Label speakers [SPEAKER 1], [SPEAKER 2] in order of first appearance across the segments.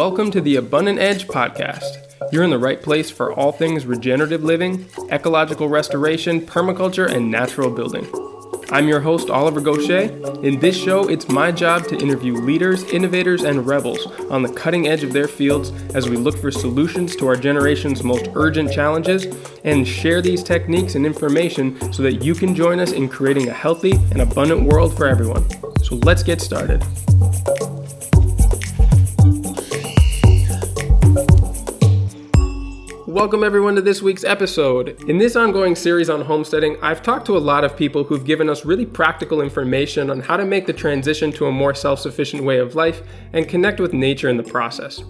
[SPEAKER 1] Welcome to the Abundant Edge podcast. You're in the right place for all things regenerative living, ecological restoration, permaculture, and natural building. I'm your host, Oliver Goshey. In this show, it's my job to interview leaders, innovators, and rebels on the cutting edge of their fields as we look for solutions to our generation's most urgent challenges and share these techniques and information so that you can join us in creating a healthy and abundant world for everyone. So let's get started. Welcome, everyone, to this week's episode. In this ongoing series on homesteading, I've talked to a lot of people who've given us really practical information on how to make the transition to a more self sufficient way of life and connect with nature in the process.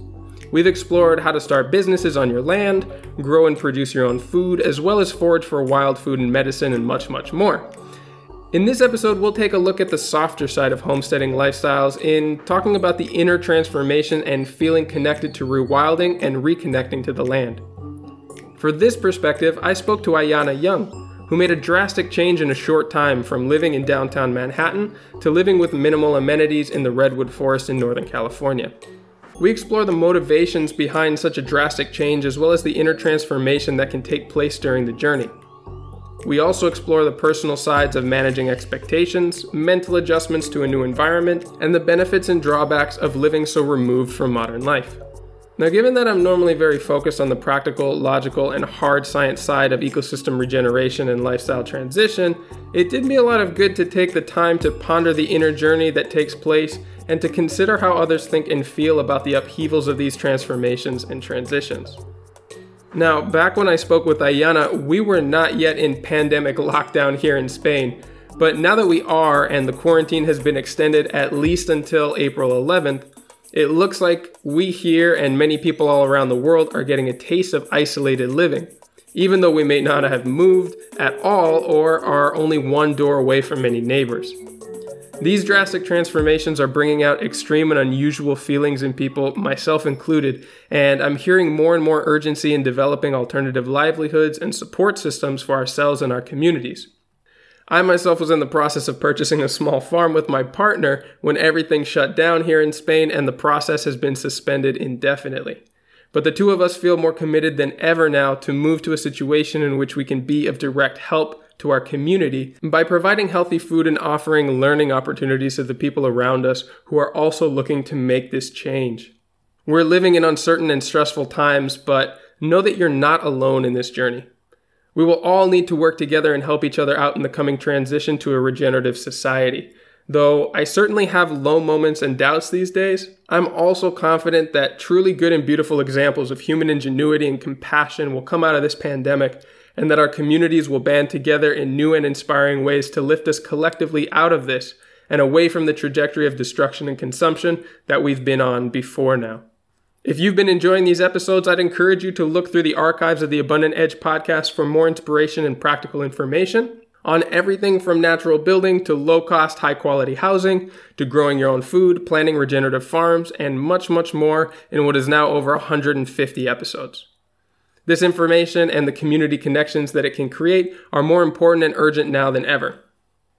[SPEAKER 1] We've explored how to start businesses on your land, grow and produce your own food, as well as forage for wild food and medicine, and much, much more. In this episode, we'll take a look at the softer side of homesteading lifestyles in talking about the inner transformation and feeling connected to rewilding and reconnecting to the land. For this perspective, I spoke to Ayana Young, who made a drastic change in a short time from living in downtown Manhattan to living with minimal amenities in the Redwood Forest in Northern California. We explore the motivations behind such a drastic change as well as the inner transformation that can take place during the journey. We also explore the personal sides of managing expectations, mental adjustments to a new environment, and the benefits and drawbacks of living so removed from modern life. Now, given that I'm normally very focused on the practical, logical, and hard science side of ecosystem regeneration and lifestyle transition, it did me a lot of good to take the time to ponder the inner journey that takes place and to consider how others think and feel about the upheavals of these transformations and transitions. Now, back when I spoke with Ayana, we were not yet in pandemic lockdown here in Spain. But now that we are, and the quarantine has been extended at least until April 11th, it looks like we here and many people all around the world are getting a taste of isolated living, even though we may not have moved at all or are only one door away from many neighbors. These drastic transformations are bringing out extreme and unusual feelings in people, myself included, and I'm hearing more and more urgency in developing alternative livelihoods and support systems for ourselves and our communities. I myself was in the process of purchasing a small farm with my partner when everything shut down here in Spain and the process has been suspended indefinitely. But the two of us feel more committed than ever now to move to a situation in which we can be of direct help to our community by providing healthy food and offering learning opportunities to the people around us who are also looking to make this change. We're living in uncertain and stressful times, but know that you're not alone in this journey. We will all need to work together and help each other out in the coming transition to a regenerative society. Though I certainly have low moments and doubts these days, I'm also confident that truly good and beautiful examples of human ingenuity and compassion will come out of this pandemic and that our communities will band together in new and inspiring ways to lift us collectively out of this and away from the trajectory of destruction and consumption that we've been on before now. If you've been enjoying these episodes, I'd encourage you to look through the archives of the Abundant Edge podcast for more inspiration and practical information on everything from natural building to low cost, high quality housing to growing your own food, planting regenerative farms, and much, much more in what is now over 150 episodes. This information and the community connections that it can create are more important and urgent now than ever.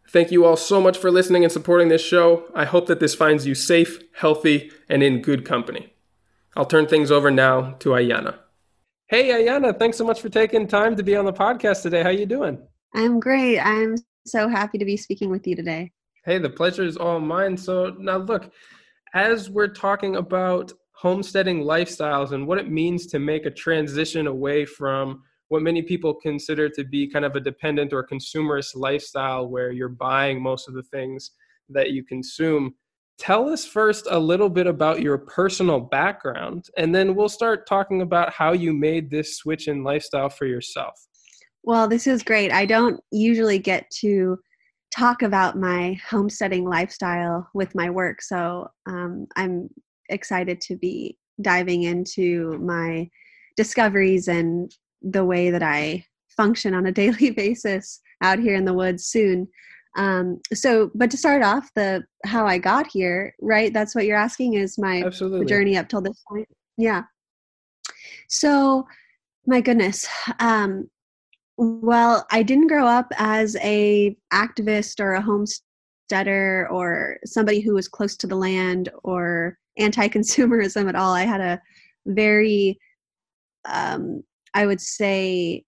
[SPEAKER 1] Thank you all so much for listening and supporting this show. I hope that this finds you safe, healthy, and in good company. I'll turn things over now to Ayana. Hey Ayana, thanks so much for taking time to be on the podcast today. How are you doing?
[SPEAKER 2] I'm great. I'm so happy to be speaking with you today.
[SPEAKER 1] Hey, the pleasure is all mine. So now look, as we're talking about homesteading lifestyles and what it means to make a transition away from what many people consider to be kind of a dependent or consumerist lifestyle where you're buying most of the things that you consume tell us first a little bit about your personal background, and then we'll start talking about how you made this switch in lifestyle for yourself.
[SPEAKER 2] Well, this is great. I don't usually get to talk about my homesteading lifestyle with my work, so um, I'm excited to be diving into my discoveries and the way that I function on a daily basis out here in the woods soon um so but to start off the how i got here right that's what you're asking is my
[SPEAKER 1] Absolutely.
[SPEAKER 2] journey up till this point yeah so my goodness um well i didn't grow up as a activist or a homesteader or somebody who was close to the land or anti-consumerism at all. I had a very, um, I would say,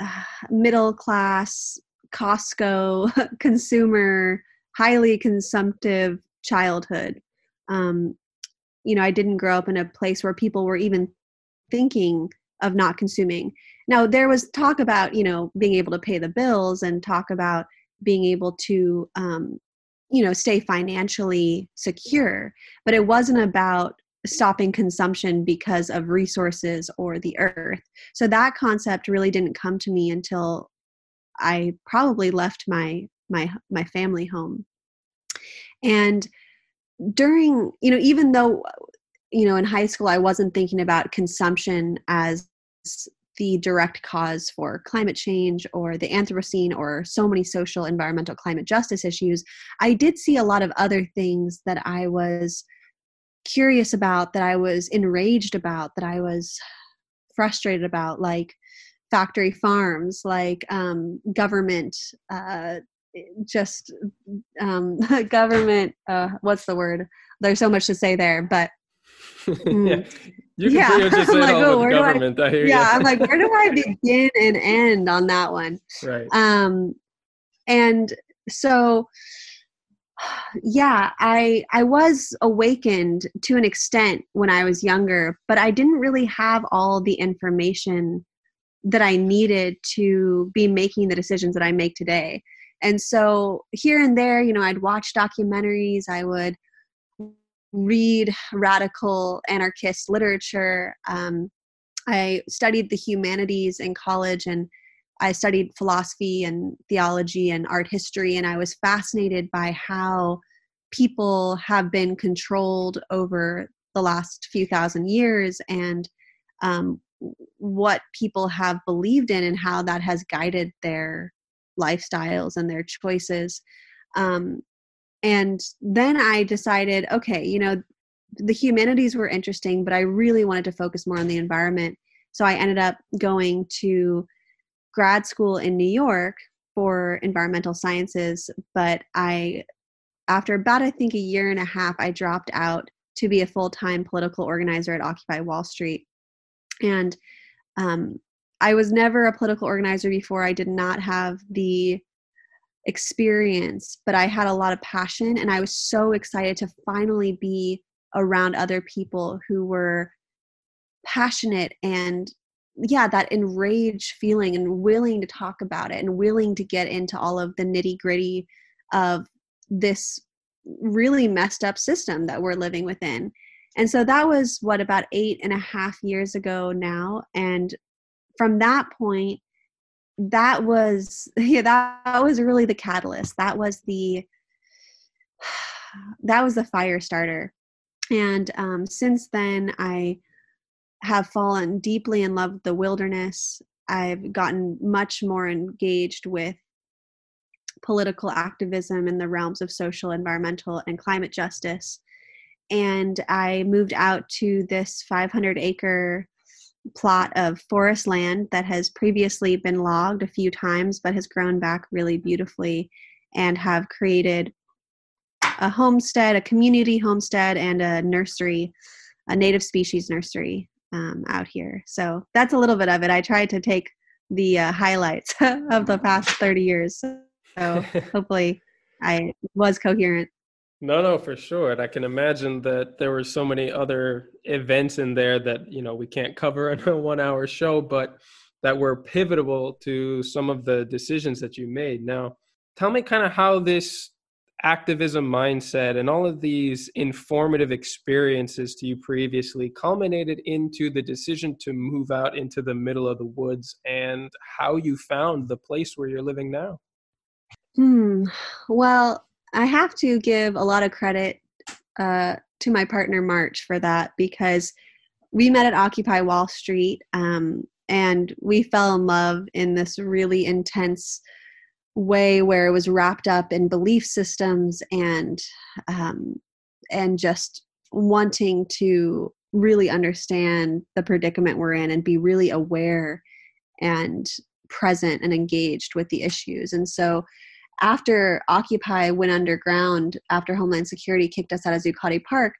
[SPEAKER 2] uh, middle class Costco consumer, highly consumptive childhood. Um, you know, I didn't grow up in a place where people were even thinking of not consuming. Now, there was talk about, you know, being able to pay the bills and talk about being able to, um, you know, stay financially secure, but it wasn't about stopping consumption because of resources or the earth. So that concept really didn't come to me until I probably left my my my family home. And during, you know, even though you know in high school I wasn't thinking about consumption as the direct cause for climate change or the Anthropocene or so many social, environmental, climate justice issues, I did see a lot of other things that I was curious about, that I was enraged about, that I was frustrated about, like factory farms, like um, government, uh, just um, government. Uh, what's the word? There's so much to say there, but.
[SPEAKER 1] Mm, yeah. You can yeah. pretty much just say like, oh, government. I, I hear
[SPEAKER 2] yeah, you. I'm like, where do I begin and end on that one?
[SPEAKER 1] Right.
[SPEAKER 2] Um, and so yeah i i was awakened to an extent when i was younger but i didn't really have all the information that i needed to be making the decisions that i make today. And so here and there you know i'd watch documentaries i would read radical anarchist literature. Um, i studied the humanities in college and I studied philosophy and theology and art history, and I was fascinated by how people have been controlled over the last few thousand years. And um, what people have believed in and how that has guided their lifestyles and their choices. Um, and then I decided, okay, you know, the humanities were interesting, but I really wanted to focus more on the environment. So I ended up going to grad school in New York for environmental sciences, but I, after about I think a year and a half, I dropped out to be a full time political organizer at Occupy Wall Street. And um, I was never a political organizer before. I did not have the experience, but I had a lot of passion, and I was so excited to finally be around other people who were passionate and yeah that enraged feeling and willing to talk about it and willing to get into all of the nitty gritty of this really messed up system that we're living within and so that was what about eight and a half years ago now and from that point that was yeah that, was really the catalyst that was the that was the fire starter and um, since then i have fallen deeply in love with the wilderness. I've gotten much more engaged with political activism in the realms of social, environmental, and climate justice. And I moved out to this 500 acre plot of forest land that has previously been logged a few times but has grown back really beautifully and have created a homestead, a community homestead, and a nursery, a native species nursery um, out here. So that's a little bit of it. I tried to take the uh, highlights of the past 30 years. So hopefully I was coherent.
[SPEAKER 1] No, no, for sure. And I can imagine that there were so many other events in there that, you know, we can't cover in a one hour show, but that were pivotal to some of the decisions that you made. Now, tell me kind of how this activism mindset and all of these informative experiences to you previously culminated into the decision to move out into the middle of the woods and how you found the place where you're living now?
[SPEAKER 2] Hmm. Well, I have to give a lot of credit uh, to my partner March for that because we met at Occupy Wall Street um, and we fell in love in this really intense way where it was wrapped up in belief systems and um, and just wanting to really understand the predicament we're in and be really aware and present and engaged with the issues. And so after occupy went underground after homeland security kicked us out of zuccotti park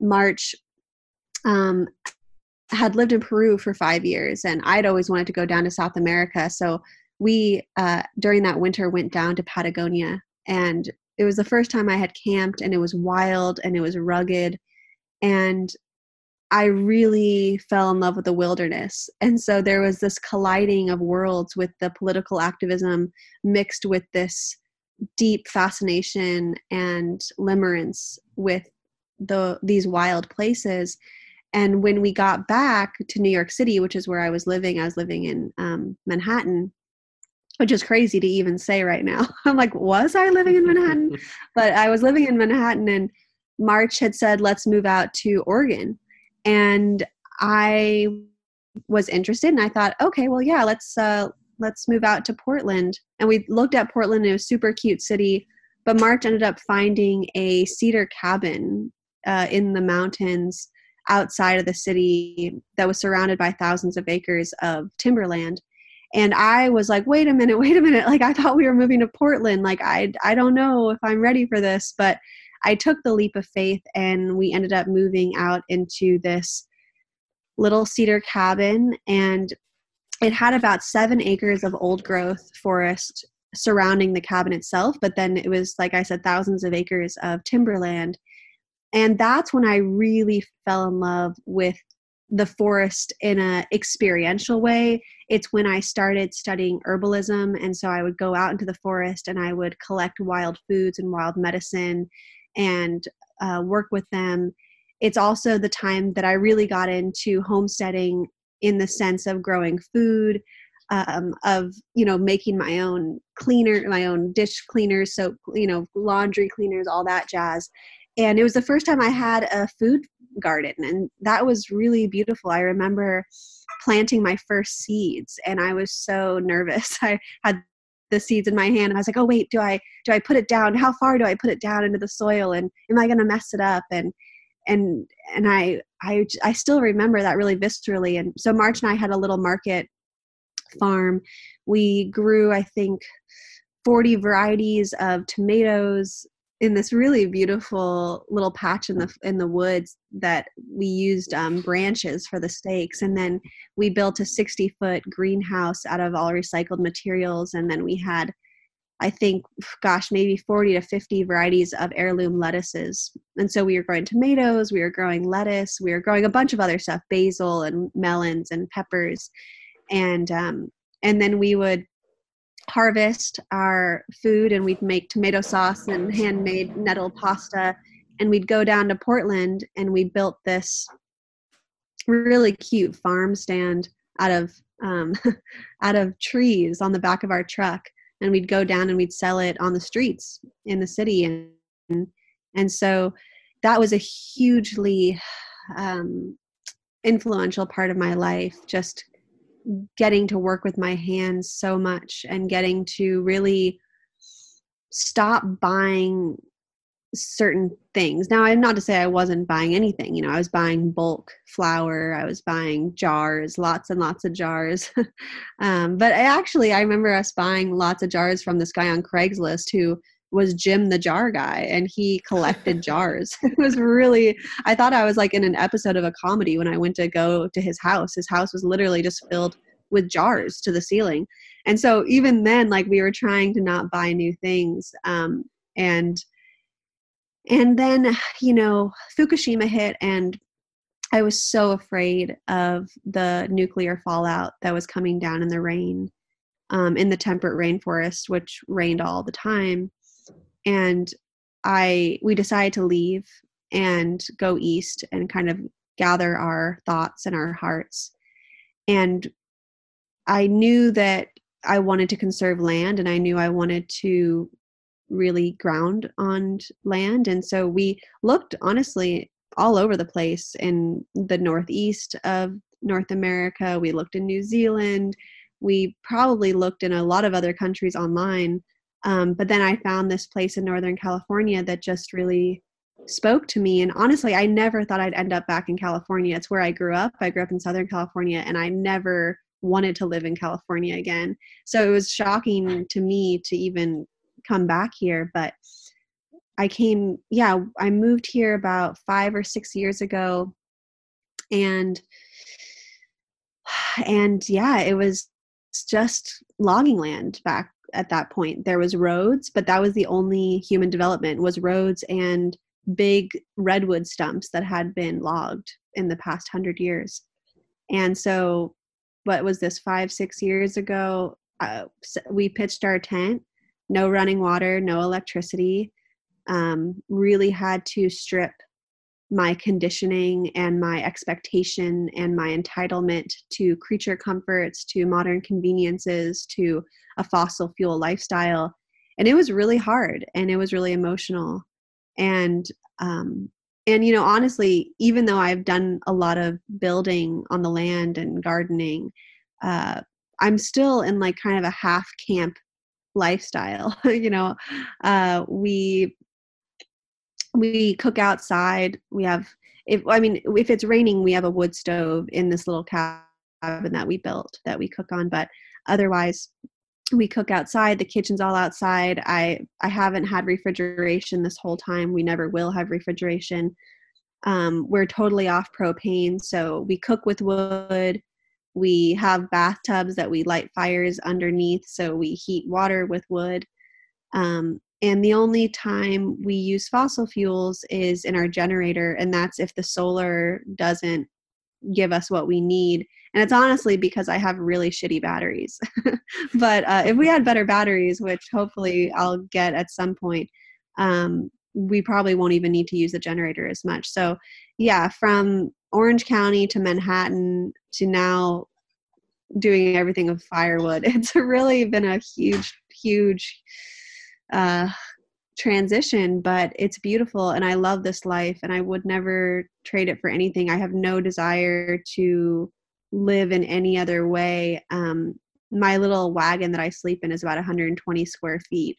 [SPEAKER 2] March um, had lived in Peru for five years, and I'd always wanted to go down to South America. So we, uh, during that winter, went down to Patagonia, and it was the first time I had camped, and it was wild and it was rugged, and I really fell in love with the wilderness. And so there was this colliding of worlds with the political activism mixed with this deep fascination and limerence with the these wild places. And when we got back to new york city which is where i was living i was living in um, manhattan which is crazy to even say right now. I'm like was i living in manhattan? But i was living in manhattan and march had said let's move out to oregon and i was interested and i thought okay well yeah let's uh let's move out to portland. And we looked at portland it was super cute city but march ended up finding a cedar cabin uh, in the mountains outside of the city that was surrounded by thousands of acres of timberland. And i was like wait a minute wait a minute like i thought we were moving to portland like i i don't know if i'm ready for this but i took the leap of faith and we ended up moving out into this little cedar cabin. And it had about seven acres of old growth forest surrounding the cabin itself but then it was like i said thousands of acres of timberland. And that's when i really fell in love with the forest in a experiential way. It's when i started studying herbalism and so i would go out into the forest and i would collect wild foods and wild medicine and uh, work with them it's also the time that i really got into homesteading in the sense of growing food um, of you know making my own cleaner my own dish cleaners so you know laundry cleaners all that jazz and it was the first time I had a food garden, and that was really beautiful. I remember planting my first seeds, and I was so nervous. I had the seeds in my hand and I was like, "Oh wait, do I do I put it down? How far do I put it down into the soil and am I going to mess it up?" and and and I I I still remember that really viscerally and so March and I had a little market farm. We grew I think 40 varieties of tomatoes, in this really beautiful little patch in the in the woods that we used um, branches for the stakes. And then we built a 60 foot greenhouse out of all recycled materials. And then we had i think gosh maybe 40 to 50 varieties of heirloom lettuces. And so we were growing tomatoes we were growing lettuce we were growing a bunch of other stuff basil and melons and peppers. And um, and then we would harvest our food and we'd make tomato sauce and handmade nettle pasta. And we'd go down to portland and we built this really cute farm stand out of um, out of trees on the back of our truck. And we'd go down and we'd sell it on the streets in the city. And and so that was a hugely um, influential part of my life just getting to work with my hands so much and getting to really stop buying certain things. Now, I'm not to say I wasn't buying anything. You know, I was buying bulk flour, I was buying jars, lots and lots of jars. um, but I actually, I remember us buying lots of jars from this guy on Craigslist who was Jim the jar guy and he collected jars. it was really I thought I was like in an episode of a comedy when I went to go to his house. His house was literally just filled with jars to the ceiling. And so even then like we were trying to not buy new things um and and then you know Fukushima hit and I was so afraid of the nuclear fallout that was coming down in the rain um, in the temperate rainforest, which rained all the time and I we decided to leave and go east and kind of gather our thoughts and our hearts. And I knew that I wanted to conserve land and I knew I wanted to really ground on land. And so we looked honestly all over the place in the northeast of North America. We looked in New Zealand. We probably looked in a lot of other countries online um, but then I found this place in Northern California that just really spoke to me. And honestly, I never thought I'd end up back in California. It's where I grew up. I grew up in Southern California, and I never wanted to live in California again. So it was shocking to me to even come back here. But I came, yeah, I moved here about five or six years ago, and and yeah, it was just logging land back at that point. There was roads, but that was the only human development was roads and big redwood stumps that had been logged in the past hundred years. And so, what was this five six years ago? Uh, we pitched our tent, no running water, no electricity. Um, really had to strip my conditioning and my expectation and my entitlement to creature comforts, to modern conveniences, to a fossil fuel lifestyle. And it was really hard and it was really emotional. And um, and you know honestly even though i've done a lot of building on the land and gardening uh, i'm still in like kind of a half camp lifestyle you know uh, we we cook outside. We have if i mean if it's raining we have a wood stove in this little cabin that we built that we cook on but otherwise we cook outside. The kitchen's all outside. I i haven't had refrigeration this whole time. We never will have refrigeration. Um, we're totally off propane so we cook with wood. We have bathtubs that we light fires underneath so we heat water with wood. Um, and the only time we use fossil fuels is in our generator and that's if the solar doesn't give us what we need. And it's honestly because i have really shitty batteries. But uh, if we had better batteries which hopefully i'll get at some point um, we probably won't even need to use the generator as much. So yeah from orange county to manhattan to now doing everything with firewood it's really been a huge huge uh, transition, but it's beautiful and I love this life and I would never trade it for anything. I have no desire to live in any other way. Um, my little wagon that I sleep in is about 120 square feet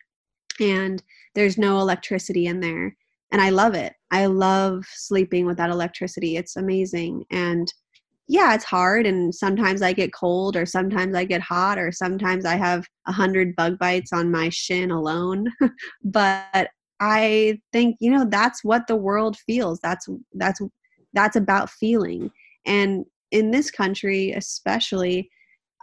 [SPEAKER 2] and there's no electricity in there. And I love it. I love sleeping without electricity. It's amazing. And yeah, it's hard. And sometimes I get cold, or sometimes I get hot, or sometimes I have a hundred bug bites on my shin alone. but I think you know that's what the world feels. That's that's that's about feeling. And in this country, especially,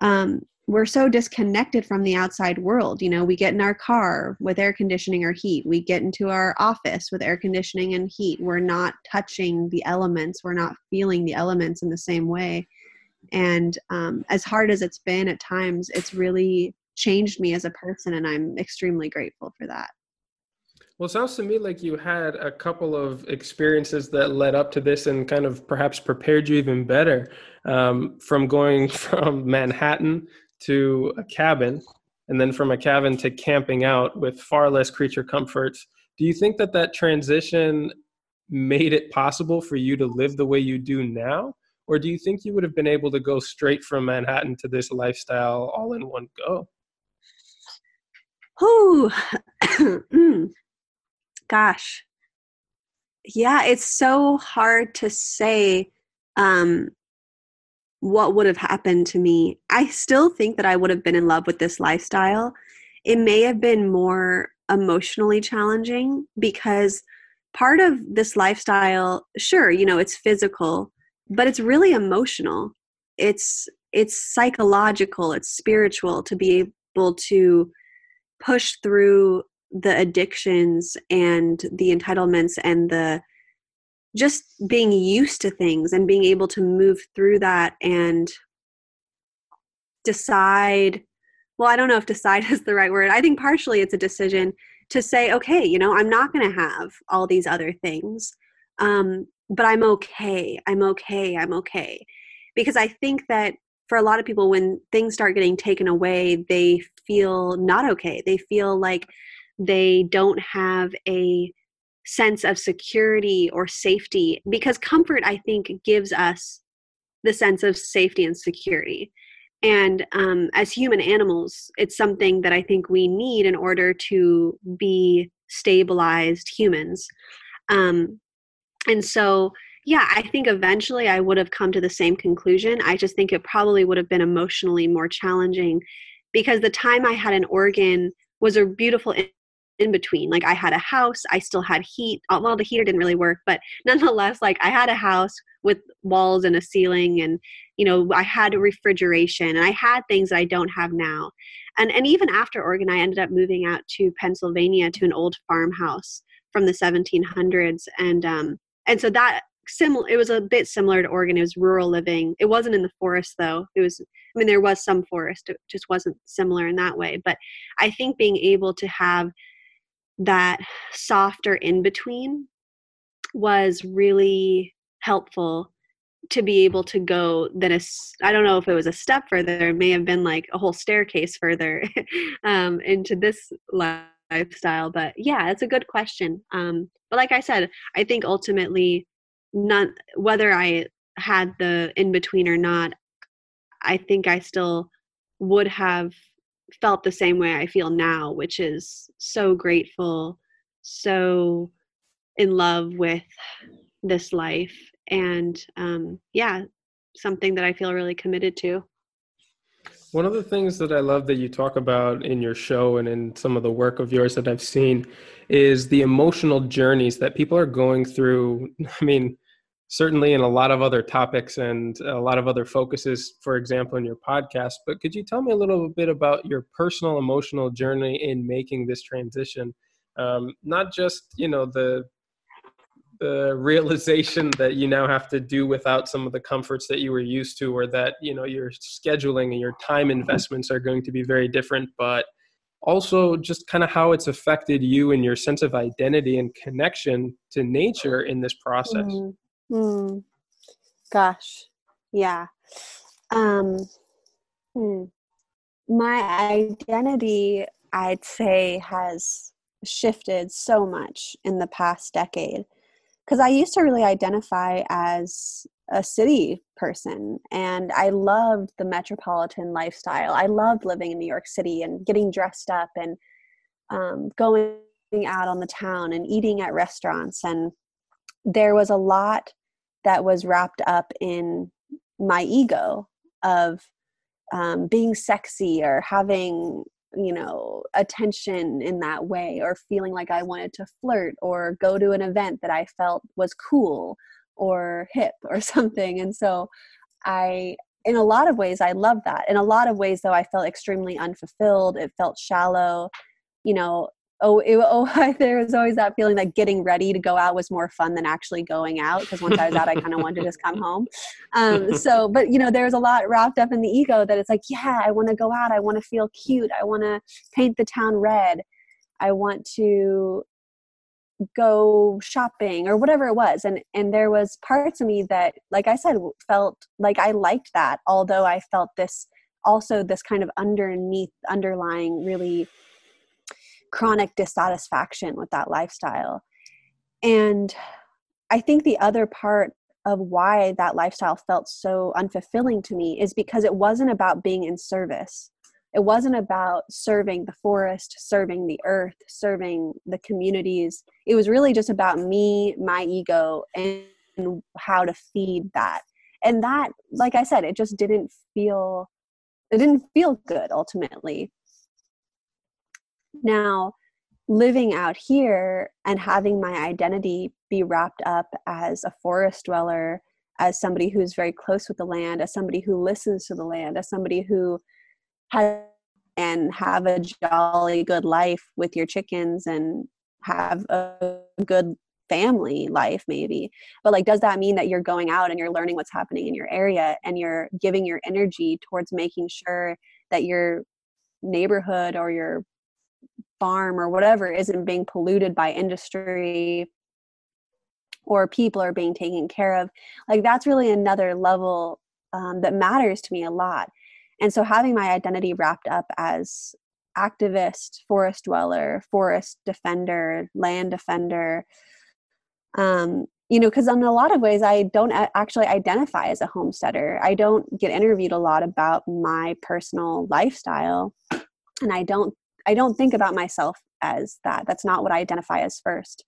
[SPEAKER 2] um, we're so disconnected from the outside world you know we get in our car with air conditioning or heat we get into our office with air conditioning and heat we're not touching the elements we're not feeling the elements in the same way. And um, as hard as it's been at times it's really changed me as a person and i'm extremely grateful for that.
[SPEAKER 1] Well, it sounds to me like you had a couple of experiences that led up to this and kind of perhaps prepared you even better um, from going from Manhattan to a cabin and then from a cabin to camping out with far less creature comforts do you think that that transition made it possible for you to live the way you do now? Or do you think you would have been able to go straight from manhattan to this lifestyle all in one go?
[SPEAKER 2] Oh gosh. Yeah it's so hard to say um what would have happened to me. I still think that I would have been in love with this lifestyle. It may have been more emotionally challenging because part of this lifestyle, sure, you know, it's physical, but it's really emotional. It's it's psychological, it's spiritual to be able to push through the addictions and the entitlements and the just being used to things and being able to move through that and decide well i don't know if decide is the right word. I think partially it's a decision to say okay you know i'm not going to have all these other things um, but i'm okay i'm okay i'm okay. Because i think that for a lot of people when things start getting taken away they feel not okay. They feel like they don't have a sense of security or safety because comfort i think gives us the sense of safety and security. And um, as human animals it's something that i think we need in order to be stabilized humans. Um, and so yeah i think eventually i would have come to the same conclusion. I just think it probably would have been emotionally more challenging because the time i had an Oregon was a beautiful in between. Like I had a house, I still had heat. Well, the heater didn't really work, but nonetheless, like I had a house with walls and a ceiling, and you know, I had refrigeration, and I had things that I don't have now. And and even after Oregon, I ended up moving out to Pennsylvania to an old farmhouse from the 1700s, and um, and so that similar it was a bit similar to oregon it was rural living it wasn't in the forest though it was i mean there was some forest it just wasn't similar in that way but i think being able to have that softer in between was really helpful to be able to go then a i don't know if it was a step further it may have been like a whole staircase further um, into this lifestyle but yeah it's a good question um, but like i said i think ultimately not whether i had the in between or not i think i still would have felt the same way I feel now, which is so grateful, so in love with this life, and um, yeah, something that I feel really committed to.
[SPEAKER 1] One of the things that I love that you talk about in your show and in some of the work of yours that I've seen is the emotional journeys that people are going through. I mean, certainly in a lot of other topics and a lot of other focuses, for example, in your podcast. But could you tell me a little bit about your personal emotional journey in making this transition? Um, not just you know the the realization that you now have to do without some of the comforts that you were used to or that you know your scheduling and your time investments are going to be very different but also just kind of how it's affected you and your sense of identity and connection to nature in this process mm-hmm.
[SPEAKER 2] Hmm. Gosh. Yeah. Um, hmm. My identity, I'd say, has shifted so much in the past decade. Because I used to really identify as a city person and I loved the metropolitan lifestyle. I loved living in New York City and getting dressed up and um, going out on the town and eating at restaurants and there was a lot that was wrapped up in my ego of um, being sexy or having you know attention in that way or feeling like i wanted to flirt or go to an event that i felt was cool or hip or something. And so i in a lot of ways i love that. In a lot of ways though i felt extremely unfulfilled. It felt shallow. You know oh, it, oh, there was always that feeling that getting ready to go out was more fun than actually going out because once I was out, I kind of wanted to just come home. Um, so, but you know, there's a lot wrapped up in the ego that it's like, yeah, I want to go out. I want to feel cute. I want to paint the town red. I want to go shopping or whatever it was and and there was parts of me that like i said felt like i liked that although i felt this also this kind of underneath underlying really chronic dissatisfaction with that lifestyle. And I think the other part of why that lifestyle felt so unfulfilling to me is because it wasn't about being in service. It wasn't about serving the forest, serving the earth, serving the communities. It was really just about me, my ego, and how to feed that. And that, like I said, it just didn't feel it didn't feel good ultimately. Now, living out here and having my identity be wrapped up as a forest dweller, as somebody who's very close with the land, as somebody who listens to the land, as somebody who has and have a jolly good life with your chickens and have a good family life maybe. But like does that mean that you're going out and you're learning what's happening in your area and you're giving your energy towards making sure that your neighborhood or your farm or whatever isn't being polluted by industry or people are being taken care of like that's really another level um, that matters to me a lot. And so having my identity wrapped up as activist forest dweller forest defender land defender um, you know because in a lot of ways i don't actually identify as a homesteader. I don't get interviewed a lot about my personal lifestyle and i don't I don't think about myself as that. That's not what I identify as first.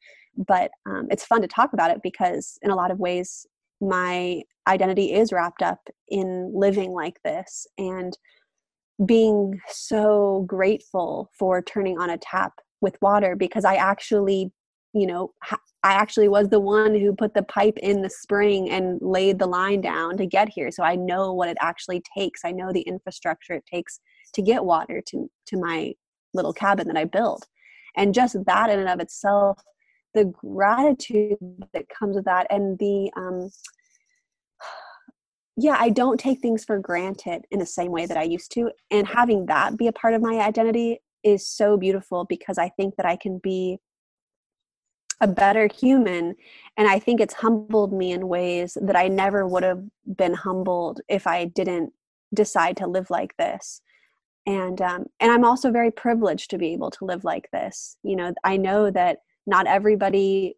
[SPEAKER 2] But um, it's fun to talk about it because, in a lot of ways, my identity is wrapped up in living like this and being so grateful for turning on a tap with water because I actually, you know, ha- I actually was the one who put the pipe in the spring and laid the line down to get here. So I know what it actually takes. I know the infrastructure it takes to get water to to my little cabin that I built. And just that in and of itself, the gratitude that comes with that and the um yeah, I don't take things for granted in the same way that I used to. And having that be a part of my identity is so beautiful because I think that I can be a better human. And I think it's humbled me in ways that I never would have been humbled if I didn't decide to live like this. And um, and I'm also very privileged to be able to live like this. You know, I know that not everybody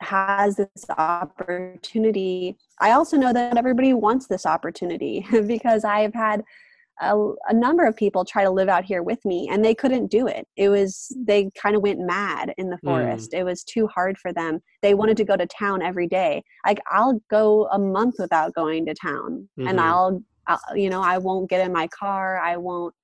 [SPEAKER 2] has this opportunity. I also know that everybody wants this opportunity because I've had a, a, number of people try to live out here with me and they couldn't do it. It was, they kind of went mad in the forest. Mm. It was too hard for them. They wanted to go to town every day. Like, I'll go a month without going to town mm-hmm. and I'll, I'll, you know, I won't get in my car. I won't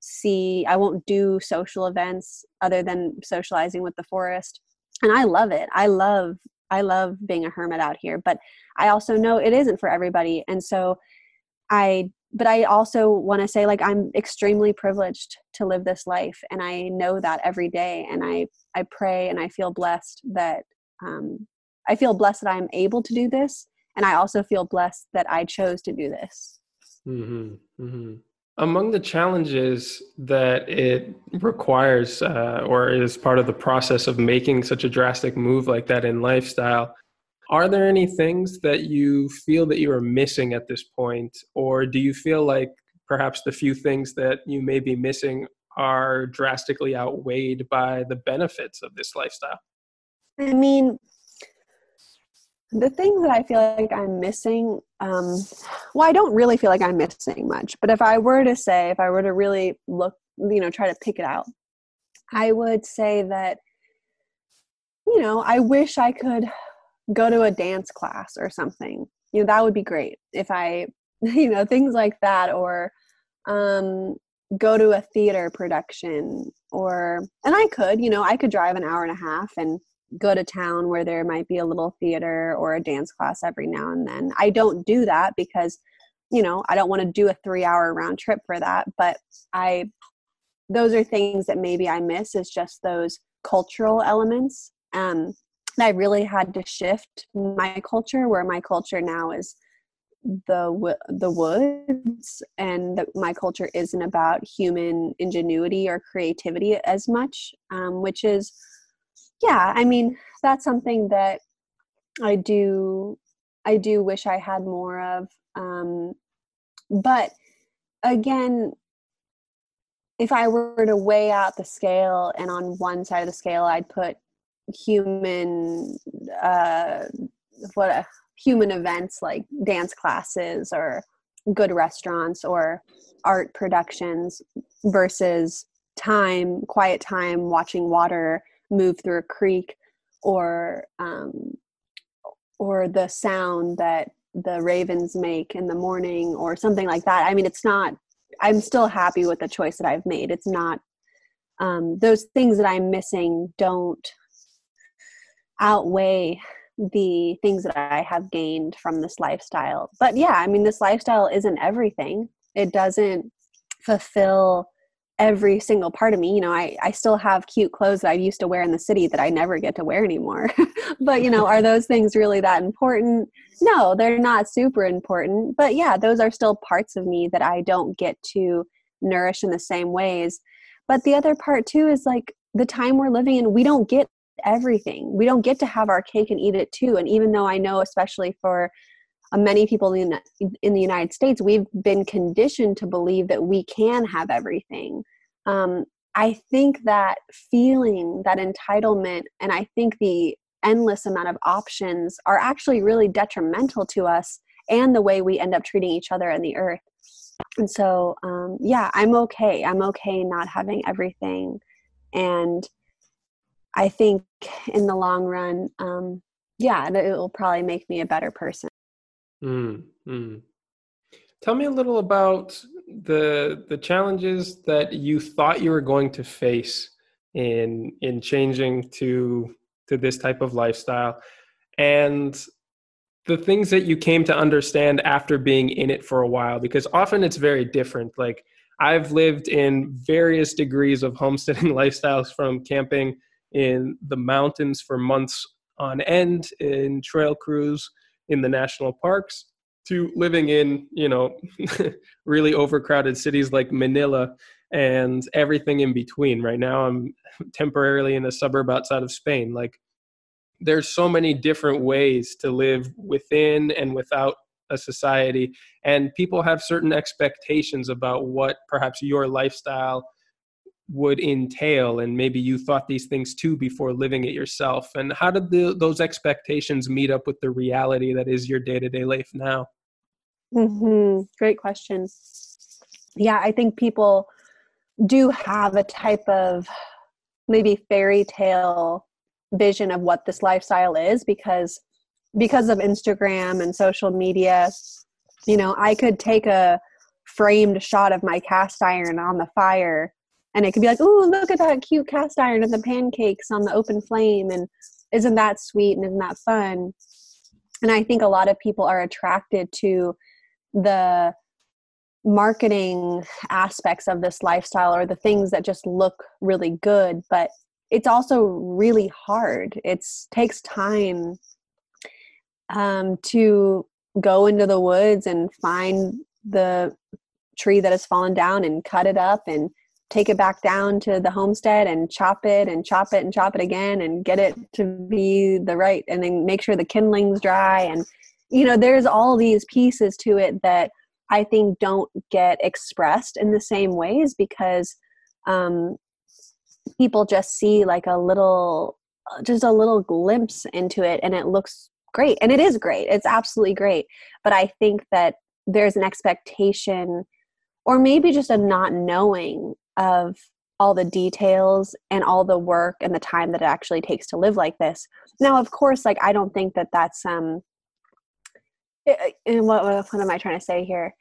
[SPEAKER 2] see, I won't do social events other than socializing with the forest and I love it. I love I love being a hermit out here, but I also know it isn't for everybody. And so I but I also want to say like I'm extremely privileged to live this life and I know that every day and I I pray and I feel blessed that um I feel blessed that I'm able to do this and I also feel blessed that I chose to do this.
[SPEAKER 1] Mhm. Mhm among the challenges that it requires uh, or is part of the process of making such a drastic move like that in lifestyle are there any things that you feel that you are missing at this point or do you feel like perhaps the few things that you may be missing are drastically outweighed by the benefits of this lifestyle
[SPEAKER 2] i mean the things that I feel like I'm missing, um, well, I don't really feel like I'm missing much. But if I were to say, if I were to really look, you know, try to pick it out, I would say that, you know, I wish I could go to a dance class or something. You know, that would be great if I, you know, things like that, or um, go to a theater production, or, and I could, you know, I could drive an hour and a half and go to town where there might be a little theater or a dance class every now and then. I don't do that because, you know, I don't want to do a three hour round trip for that. But I, those are things that maybe I miss is just those cultural elements. Um, I really had to shift my culture where my culture now is the the woods and the, my culture isn't about human ingenuity or creativity as much um, which is yeah i mean that's something that i do i do wish i had more of um but again if i were to weigh out the scale and on one side of the scale i'd put human uh what uh, human events like dance classes or good restaurants or art productions versus time quiet time watching water move through a creek or um, or the sound that the ravens make in the morning or something like that. I mean it's not i'm still happy with the choice that i've made. It's not um, those things that i'm missing don't outweigh the things that i have gained from this lifestyle. But yeah i mean this lifestyle isn't everything. It doesn't fulfill every single part of me you know i i still have cute clothes that i used to wear in the city that i never get to wear anymore. But you know are those things really that important? No they're not super important. But yeah those are still parts of me that i don't get to nourish in the same ways. But the other part too is like the time we're living in we don't get everything. We don't get to have our cake and eat it too. And even though i know especially for many people in, in the United States, we've been conditioned to believe that we can have everything. Um, I think that feeling, that entitlement, and I think the endless amount of options are actually really detrimental to us and the way we end up treating each other and the earth. And so, um, yeah, I'm okay. I'm okay not having everything. And I think in the long run, um, yeah, it will probably make me a better person.
[SPEAKER 1] Mm, mm. Tell me a little about the the challenges that you thought you were going to face in in changing to to this type of lifestyle and the things that you came to understand after being in it for a while because often it's very different like i've lived in various degrees of homesteading lifestyles from camping in the mountains for months on end in trail crews in the national parks to living in you know really overcrowded cities like manila and everything in between. Right now i'm temporarily in a suburb outside of spain. Like there's so many different ways to live within and without a society and people have certain expectations about what perhaps your lifestyle would entail and maybe you thought these things too before living it yourself. And how did the, those expectations meet up with the reality that is your day-to-day life now?
[SPEAKER 2] Mm-hmm. great question. Yeah i think people do have a type of maybe fairy tale vision of what this lifestyle is because because of Instagram and social media, you know, I could take a framed shot of my cast iron on the fire and it could be like, "Oh, look at that cute cast iron and the pancakes on the open flame and isn't that sweet and isn't that fun?" And I think a lot of people are attracted to the marketing aspects of this lifestyle or the things that just look really good, but it's also really hard. It takes time um, to go into the woods and find the tree that has fallen down and cut it up and take it back down to the homestead and chop it and chop it and chop it again and get it to be the right and then make sure the kindling's dry. And you know there's all these pieces to it that i think don't get expressed in the same ways because um, people just see like a little just a little glimpse into it and it looks great. And it is great. It's absolutely great. But i think that there's an expectation or maybe just a not knowing of all the details and all the work and the time that it actually takes to live like this. Now of course like i don't think that that's um it, eh, eh, and what, what am i trying to say here?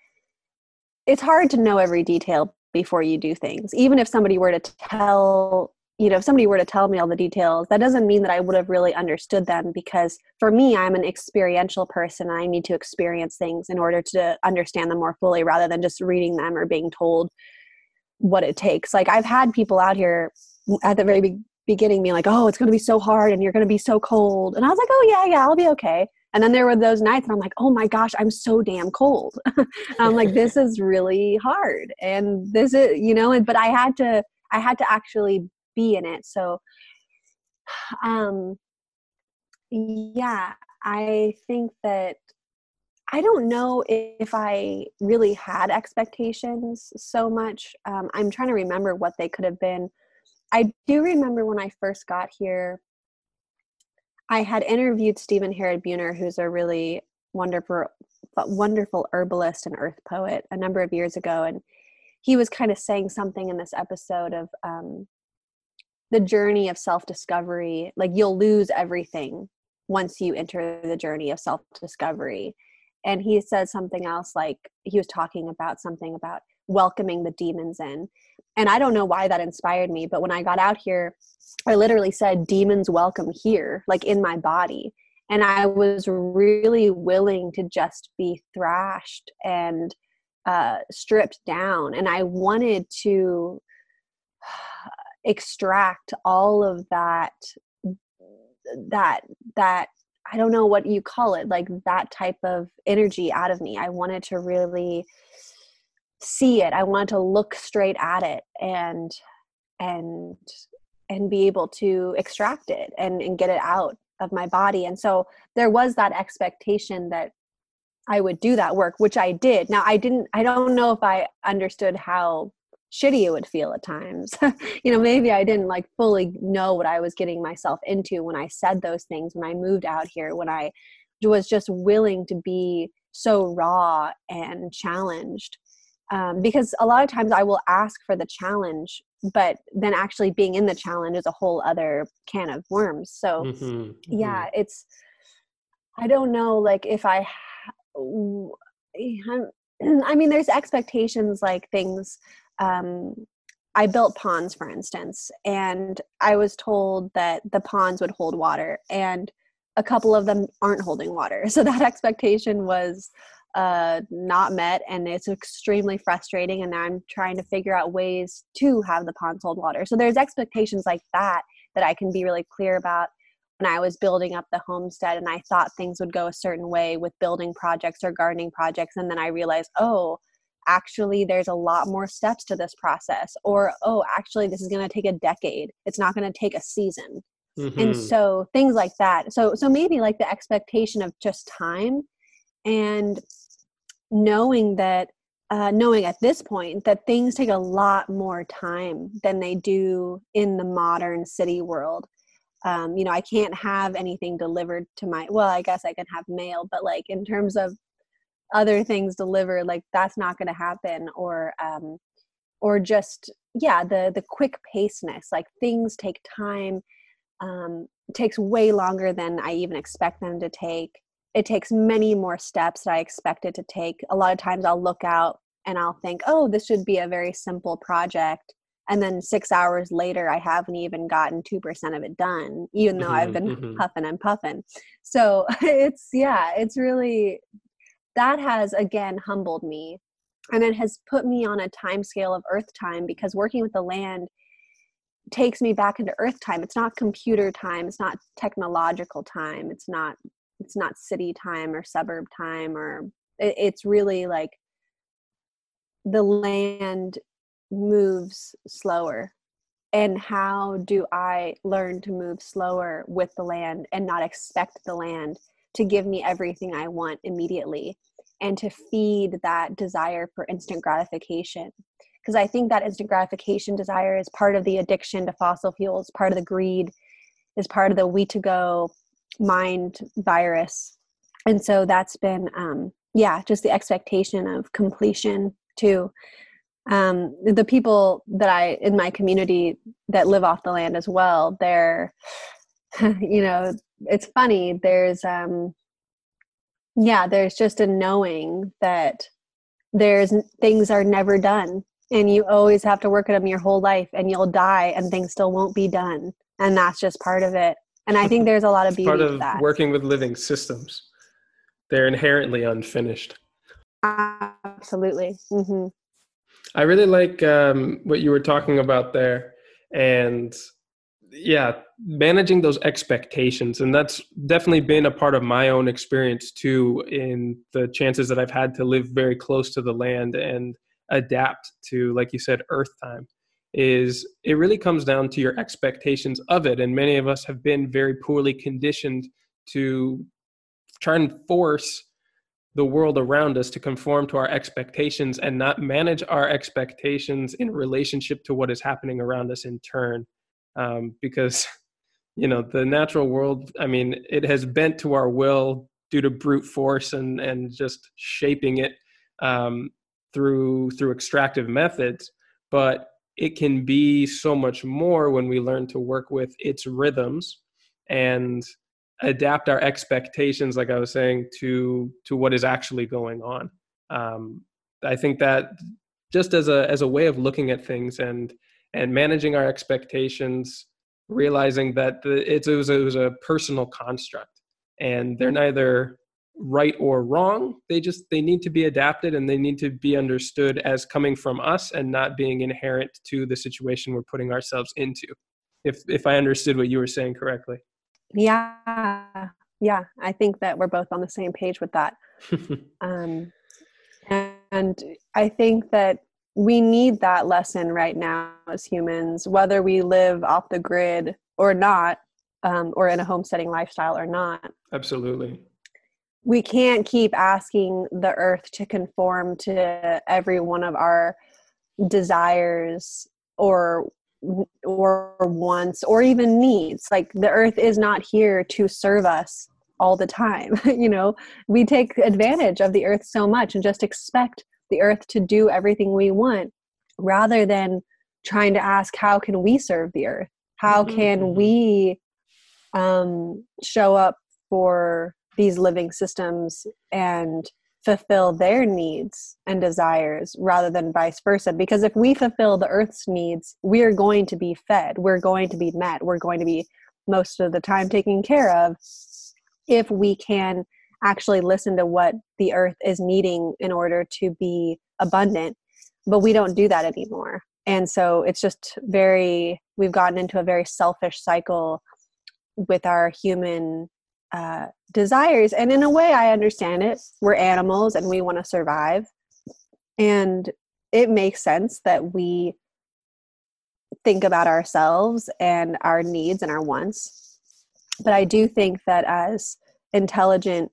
[SPEAKER 2] It's hard to know every detail before you do things. Even if somebody were to tell you know if somebody were to tell me all the details that doesn't mean that i would have really understood them because for me i'm an experiential person i need to experience things in order to understand them more fully rather than just reading them or being told what it takes like i've had people out here at the very beginning being like oh it's going to be so hard and you're going to be so cold and i was like oh yeah yeah i'll be okay and then there were those nights and I'm like, oh my gosh, I'm so damn cold. I'm like, this is really hard. And this is, you know, but I had to, I had to actually be in it. So, um, yeah, I think that I don't know if I really had expectations so much. Um, I'm trying to remember what they could have been. I do remember when I first got here, I had interviewed Stephen Harrod Buhner, who's a really wonderful, wonderful herbalist and earth poet, a number of years ago, and he was kind of saying something in this episode of um, the journey of self-discovery. Like you'll lose everything once you enter the journey of self-discovery. And he said something else, like he was talking about something about welcoming the demons in. And I don't know why that inspired me, but when I got out here, I literally said, Demons welcome here, like in my body. And I was really willing to just be thrashed and uh, stripped down. And I wanted to extract all of that, that, that, I don't know what you call it, like that type of energy out of me. I wanted to really see it. I wanted to look straight at it and, and and be able to extract it and, and get it out of my body. And so there was that expectation that I would do that work, which I did. Now I didn't I don't know if I understood how shitty it would feel at times. you know, maybe I didn't like fully know what I was getting myself into when I said those things when I moved out here, when I was just willing to be so raw and challenged. Um, because a lot of times I will ask for the challenge but then actually being in the challenge is a whole other can of worms so mm-hmm, mm-hmm. yeah it's i don't know like if i i mean there's expectations like things um I built ponds, for instance, and I was told that the ponds would hold water, and a couple of them aren't holding water. So that expectation was uh, not met, and it's extremely frustrating. And I'm trying to figure out ways to have the ponds hold water. So there's expectations like that that I can be really clear about when I was building up the homestead and I thought things would go a certain way with building projects or gardening projects. And then I realized, oh, actually, there's a lot more steps to this process. Or, oh, actually, this is going to take a decade. It's not going to take a season. Mm-hmm. And so things like that. So, so maybe like the expectation of just time and knowing that uh, knowing at this point that things take a lot more time than they do in the modern city world um, you know i can't have anything delivered to my well i guess i can have mail but like in terms of other things delivered like that's not going to happen or um, or just yeah the the quick paceness like things take time um, takes way longer than i even expect them to take. It takes many more steps that i expected to take. A lot of times i'll look out and i'll think oh this should be a very simple project and then six hours later i haven't even gotten 2% of it done even though mm-hmm, i've been mm-hmm. puffing and puffing. So it's yeah it's really that has again humbled me and it has put me on a time scale of earth time because working with the land takes me back into earth time. It's not computer time it's not technological time it's not it's not city time or suburb time or it's really like the land moves slower. And how do i learn to move slower with the land and not expect the land to give me everything i want immediately and to feed that desire for instant gratification. Because i think that instant gratification desire is part of the addiction to fossil fuels part of the greed is part of the wetiko mind virus. And so that's been um yeah just the expectation of completion too. Um, the people that I in my community that live off the land as well, they're, you know, it's funny. There's, um, yeah, there's just a knowing that there's things are never done, and you always have to work at them your whole life, and you'll die, and things still won't be done, and that's just part of it. And I think there's a lot of beauty
[SPEAKER 1] part of
[SPEAKER 2] that.
[SPEAKER 1] working with living systems. They're inherently unfinished.
[SPEAKER 2] Absolutely. Mm-hmm.
[SPEAKER 1] I really like um, what you were talking about there, and yeah, managing those expectations, and that's definitely been a part of my own experience too. In the chances that I've had to live very close to the land and adapt to, like you said, Earth time, is it really comes down to your expectations of it, and many of us have been very poorly conditioned to try and force the world around us to conform to our expectations and not manage our expectations in relationship to what is happening around us in turn um, because you know the natural world i mean it has bent to our will due to brute force and and just shaping it um, through through extractive methods. But it can be so much more when we learn to work with its rhythms and adapt our expectations like i was saying to to what is actually going on. Um, i think that just as a as a way of looking at things and and managing our expectations realizing that the, it, was, it was a personal construct. And they're neither right or wrong. They just they need to be adapted and they need to be understood as coming from us and not being inherent to the situation we're putting ourselves into if if i understood what you were saying correctly.
[SPEAKER 2] Yeah. Yeah. I think that we're both on the same page with that. Um, and i think that we need that lesson right now as humans whether we live off the grid or not um, or in a homesteading lifestyle or not.
[SPEAKER 1] Absolutely.
[SPEAKER 2] We can't keep asking the earth to conform to every one of our desires or or wants or even needs. Like the earth is not here to serve us all the time you know? We take advantage of the earth so much and just expect the earth to do everything we want rather than trying to ask how can we serve the earth how mm-hmm. can mm-hmm. we um, show up for these living systems and fulfill their needs and desires rather than vice versa. Because if we fulfill the earth's needs, we're going to be fed, we're going to be met, we're going to be most of the time taken care of if we can actually listen to what the earth is needing in order to be abundant. But we don't do that anymore. And so it's just very, we've gotten into a very selfish cycle with our human uh, desires. And in a way, I understand it. We're animals and we want to survive. And it makes sense that we think about ourselves and our needs and our wants. But I do think that as intelligent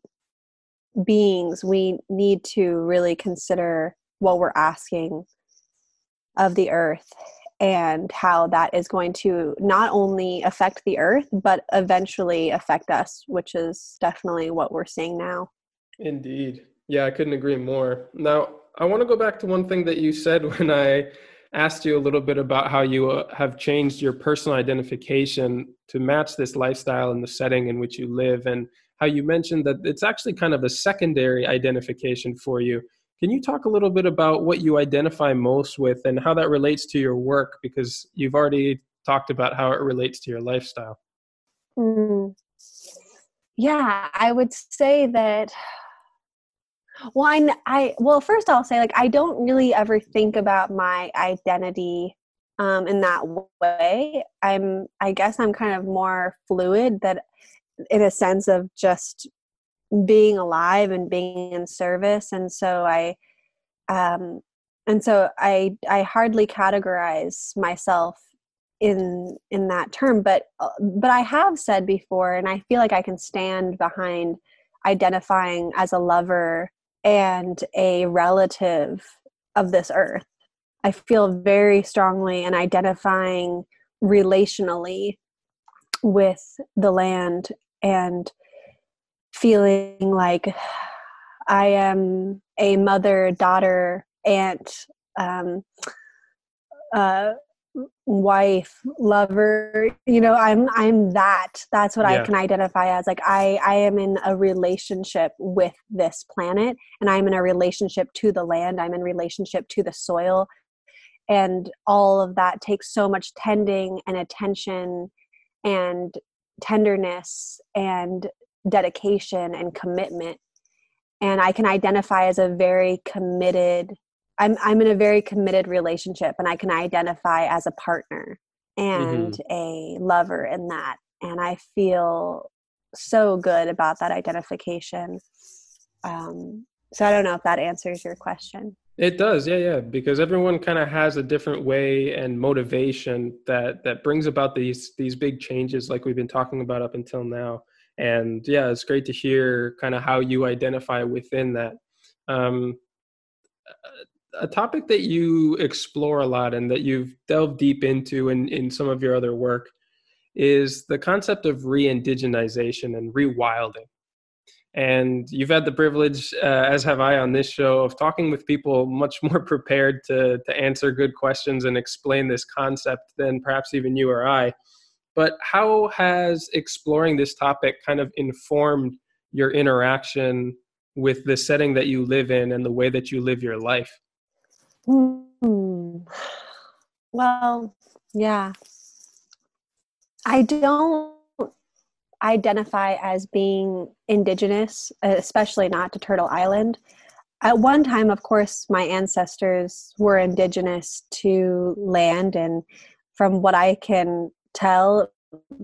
[SPEAKER 2] beings, we need to really consider what we're asking of the earth and how that is going to not only affect the earth but eventually affect us which is definitely what we're seeing now.
[SPEAKER 1] Indeed. Yeah i couldn't agree more. Now i want to go back to one thing that you said when i asked you a little bit about how you uh, have changed your personal identification to match this lifestyle and the setting in which you live and how you mentioned that it's actually kind of a secondary identification for you can you talk a little bit about what you identify most with and how that relates to your work? Because you've already talked about how it relates to your lifestyle.
[SPEAKER 2] Mm. Yeah, I would say that. Well, I, I well, first I'll say like I don't really ever think about my identity um, in that way. I'm, I guess, I'm kind of more fluid that, in a sense of just being alive and being in service. And so i um and so i i hardly categorize myself in in that term but but i have said before and i feel like i can stand behind identifying as a lover and a relative of this earth. I feel very strongly in identifying relationally with the land and feeling like I am a mother, daughter, aunt, um, uh, wife, lover. You know, I'm I'm that. That's what yeah. I can identify as. Like I I am in a relationship with this planet, and I'm in a relationship to the land. I'm in relationship to the soil, and all of that takes so much tending and attention and tenderness and dedication and commitment. And i can identify as a very committed i'm i'm in a very committed relationship and i can identify as a partner and mm-hmm. a lover in that. And i feel so good about that identification. Um, so i don't know if that answers your question
[SPEAKER 1] it does yeah yeah because everyone kind of has a different way and motivation that that brings about these these big changes like we've been talking about up until now. And yeah it's great to hear kind of how you identify within that. Um, a topic that you explore a lot and that you've delved deep into in, in some of your other work is the concept of re-indigenization and rewilding and you've had the privilege uh, as have i on this show of talking with people much more prepared to, to answer good questions and explain this concept than perhaps even you or i but how has exploring this topic kind of informed your interaction with the setting that you live in and the way that you live your life?
[SPEAKER 2] Hmm. Well, yeah. I don't identify as being indigenous, especially not to Turtle Island. At one time, of course, my ancestors were indigenous to land, and from what I can tell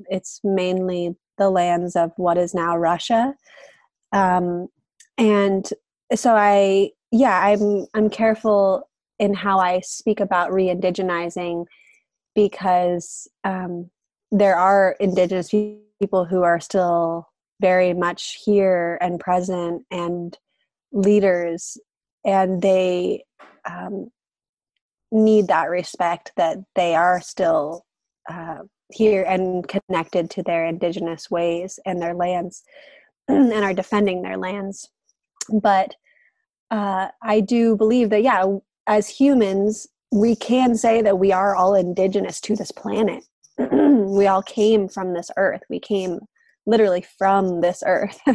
[SPEAKER 2] it's mainly the lands of what is now Russia. Um, and so I, yeah, I'm, I'm careful in how I speak about re-indigenizing because um, there are indigenous people who are still very much here and present and leaders and they um, need that respect that they are still uh, here and connected to their indigenous ways and their lands and are defending their lands. But uh, i do believe that yeah as humans we can say that we are all indigenous to this planet we all came from this earth. We came literally from this earth.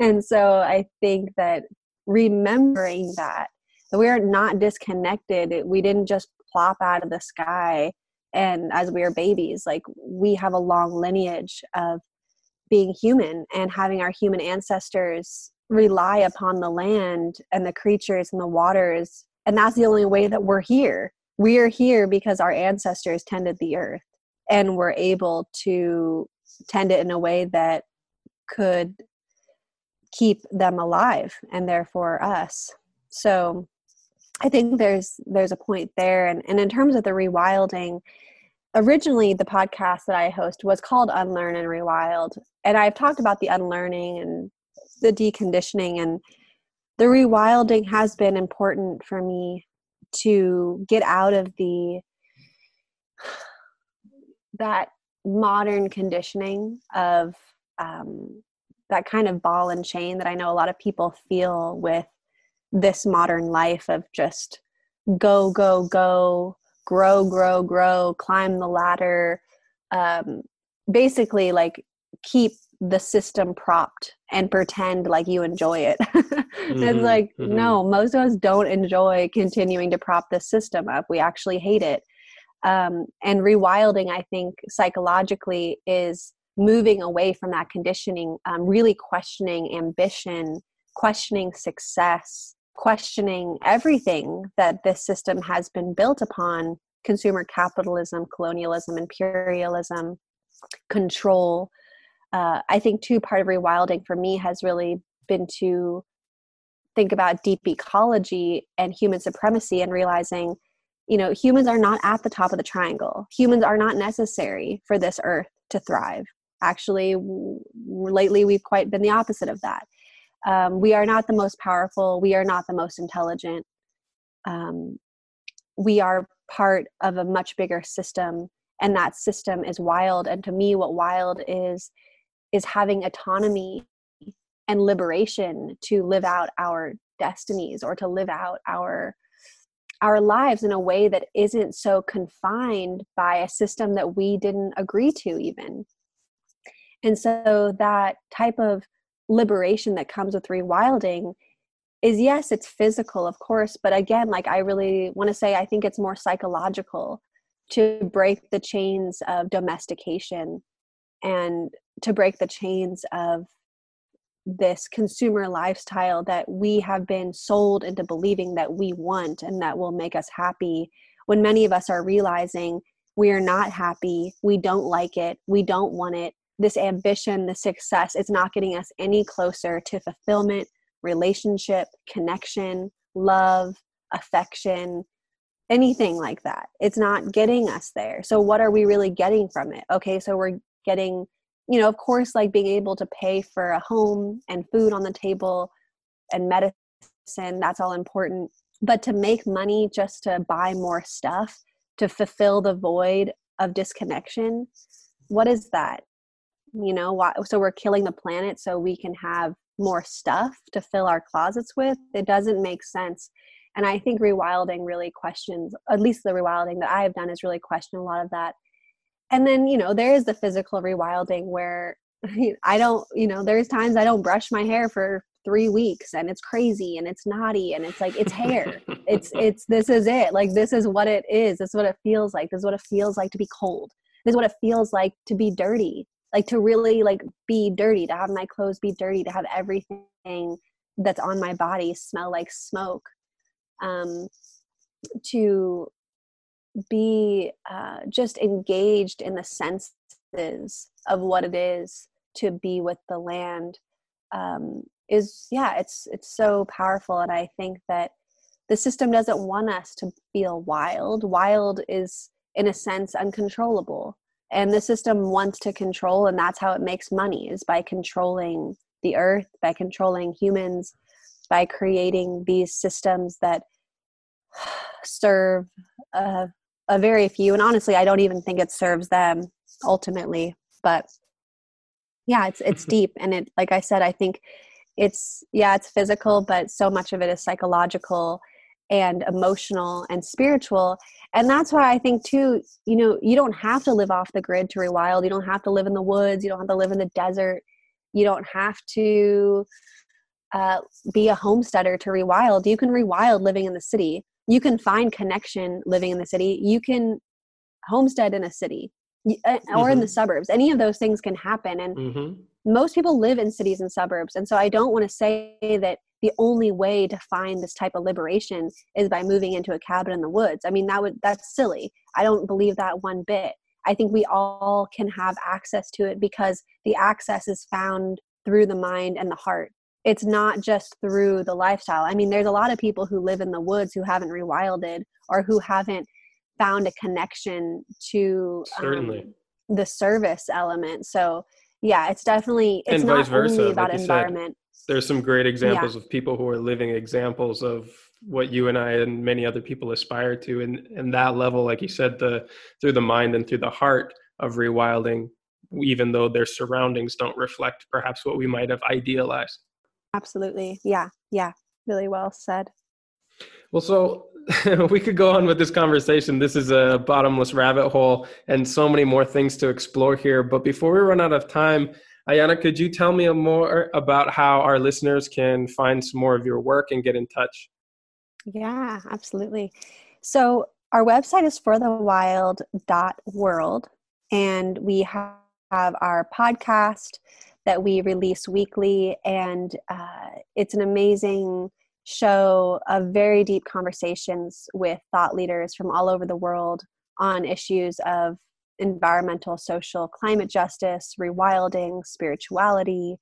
[SPEAKER 2] And so i think that remembering that that we are not disconnected. We didn't just plop out of the sky and as we are babies like we have a long lineage of being human and having our human ancestors rely upon the land and the creatures and the waters. And that's the only way that we're here. We are here because our ancestors tended the earth and were able to tend it in a way that could keep them alive and therefore us. So i think there's there's a point there. And, and in terms of the rewilding originally the podcast that i host was called unlearn and rewild. And i've talked about the unlearning and the deconditioning and the rewilding has been important for me to get out of the that modern conditioning of um, that kind of ball and chain that I know a lot of people feel with this modern life of just go, go, go, grow, grow, grow, climb the ladder. Um, basically, like keep the system propped and pretend like you enjoy it. mm-hmm, it's like, mm-hmm. no, most of us don't enjoy continuing to prop the system up. We actually hate it. Um, and rewilding, I think, psychologically is moving away from that conditioning, um, really questioning ambition, questioning success, questioning everything that this system has been built upon consumer capitalism, colonialism, imperialism, control. Uh, I think, too, part of rewilding for me has really been to think about deep ecology and human supremacy and realizing you know humans are not at the top of the triangle. Humans are not necessary for this earth to thrive. Actually lately we've quite been the opposite of that. Um, we are not the most powerful. We are not the most intelligent. Um, we are part of a much bigger system and that system is wild. And to me what wild is is having autonomy and liberation to live out our destinies or to live out our our lives in a way that isn't so confined by a system that we didn't agree to even. And so that type of liberation that comes with rewilding is yes, it's physical, of course, but again, like I really want to say, I think it's more psychological to break the chains of domestication and to break the chains of this consumer lifestyle that we have been sold into believing that we want and that will make us happy when many of us are realizing we are not happy we don't like it we don't want it this ambition, the success, it's not getting us any closer to fulfillment, relationship, connection, love, affection, anything like that. It's not getting us there. So, what are we really getting from it? Okay, so we're getting, you know, of course, like being able to pay for a home and food on the table and medicine, that's all important. But to make money just to buy more stuff to fulfill the void of disconnection, what is that? you know why so we're killing the planet so we can have more stuff to fill our closets with it doesn't make sense and i think rewilding really questions at least the rewilding that i have done is really question a lot of that and then you know there is the physical rewilding where i don't you know there's times i don't brush my hair for three weeks and it's crazy and it's naughty and it's like it's hair. It's it's this is it. Like this is what it is. This is what it feels like. This is what it feels like to be cold. This is what it feels like to be dirty. Like to really like be dirty to have my clothes be dirty to have everything that's on my body smell like smoke. Um to be uh, just engaged in the senses of what it is to be with the land um, is yeah it's it's so powerful and i think that the system doesn't want us to feel wild. Wild is in a sense uncontrollable and the system wants to control and that's how it makes money is by controlling the earth by controlling humans by creating these systems that serve a, a very few and honestly i don't even think it serves them ultimately but yeah it's it's deep and it like i said i think it's yeah it's physical but so much of it is psychological and emotional and spiritual and that's why i think too you know you don't have to live off the grid to rewild you don't have to live in the woods you don't have to live in the desert you don't have to uh, be a homesteader to rewild. You can rewild living in the city. You can find connection living in the city. You can homestead in a city uh, or mm-hmm. in the mm-hmm. suburbs. Any of those things can happen. And mm-hmm. most people live in cities and suburbs. And so I don't want to say that the only way to find this type of liberation is by moving into a cabin in the woods. I mean, that would that's silly. I don't believe that one bit. I think we all can have access to it because the access is found through the mind and the heart. It's not just through the lifestyle. I mean, there's a lot of people who live in the woods who haven't rewilded or who haven't found a connection to
[SPEAKER 1] certainly
[SPEAKER 2] um, the service element. So yeah, it's definitely it's
[SPEAKER 1] and
[SPEAKER 2] not
[SPEAKER 1] versa,
[SPEAKER 2] only about like environment.
[SPEAKER 1] Said, there's some great examples yeah. of people who are living examples of what you and I and many other people aspire to, and and that level, like you said, the through the mind and through the heart of rewilding, even though their surroundings don't reflect perhaps what we might have idealized.
[SPEAKER 2] Absolutely, yeah, yeah, really well said.
[SPEAKER 1] Well, so we could go on with this conversation. This is a bottomless rabbit hole and so many more things to explore here. But before we run out of time, Ayana, could you tell me more about how our listeners can find some more of your work and get in touch?
[SPEAKER 2] Yeah, absolutely. So our website is forthewild.world, and we have our podcast that we release weekly, and uh, it's an amazing show of very deep conversations with thought leaders from all over the world on issues of environmental, social, climate justice, rewilding, spirituality.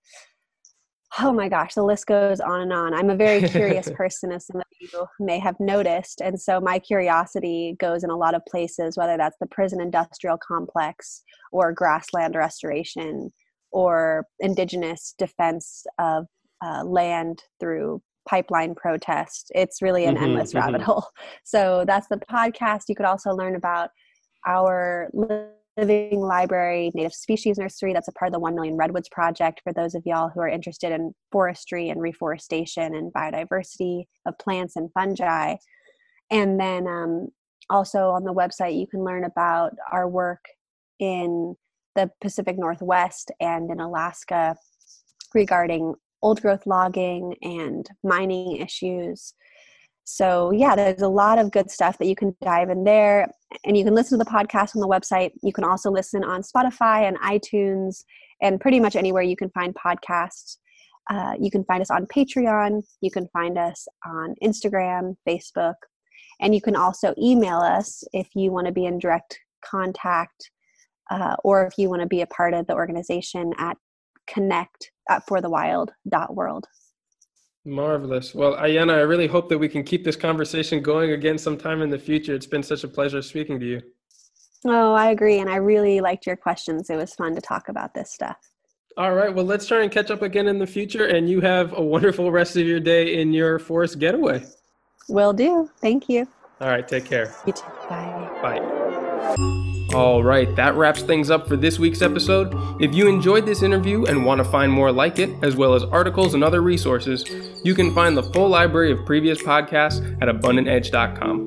[SPEAKER 2] Oh my gosh, the list goes on and on. I'm a very curious person, as some of you may have noticed. And so my curiosity goes in a lot of places, whether that's the prison industrial complex or grassland restoration or indigenous defense of uh, land through pipeline protest. It's really an mm-hmm, endless mm-hmm. rabbit hole. So that's the podcast. You could also learn about our living library native species nursery that's a part of the 1 million redwoods project for those of y'all who are interested in forestry and reforestation and biodiversity of plants and fungi and then um, also on the website you can learn about our work in the pacific northwest and in alaska regarding old growth logging and mining issues. So, yeah, there's a lot of good stuff that you can dive in there. And you can listen to the podcast on the website. You can also listen on Spotify and iTunes and pretty much anywhere you can find podcasts. Uh, you can find us on Patreon. You can find us on Instagram, Facebook. And you can also email us if you want to be in direct contact uh, or if you want to be a part of the organization at connect at forthewild.world.
[SPEAKER 1] Marvelous. Well, Ayana, I really hope that we can keep this conversation going again sometime in the future. It's been such a pleasure speaking to you.
[SPEAKER 2] Oh, I agree. And I really liked your questions. It was fun to talk about this stuff.
[SPEAKER 1] All right. Well, let's try and catch up again in the future. And you have a wonderful rest of your day in your forest getaway.
[SPEAKER 2] Will do. Thank you.
[SPEAKER 1] All right. Take care.
[SPEAKER 2] You too. Bye.
[SPEAKER 1] Bye. All right, that wraps things up for this week's episode. If you enjoyed this interview and want to find more like it, as well as articles and other resources, you can find the full library of previous podcasts at abundantedge.com.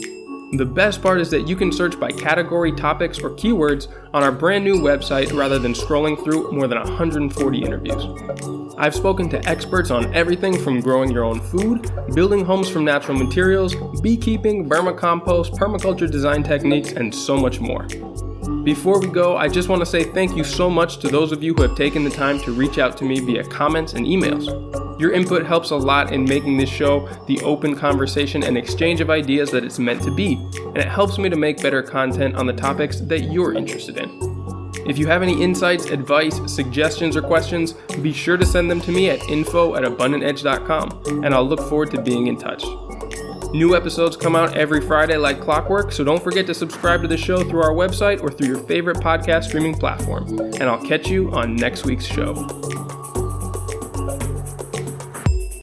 [SPEAKER 1] The best part is that you can search by category, topics, or keywords on our brand new website rather than scrolling through more than 140 interviews. I've spoken to experts on everything from growing your own food, building homes from natural materials, beekeeping, vermicompost, permaculture design techniques, and so much more. Before we go, I just want to say thank you so much to those of you who have taken the time to reach out to me via comments and emails. Your input helps a lot in making this show the open conversation and exchange of ideas that it's meant to be, and it helps me to make better content on the topics that you're interested in. If you have any insights, advice, suggestions, or questions, be sure to send them to me at info at abundantedge.com, and I'll look forward to being in touch. New episodes come out every Friday like clockwork, so don't forget to subscribe to the show through our website or through your favorite podcast streaming platform. And I'll catch you on next week's show.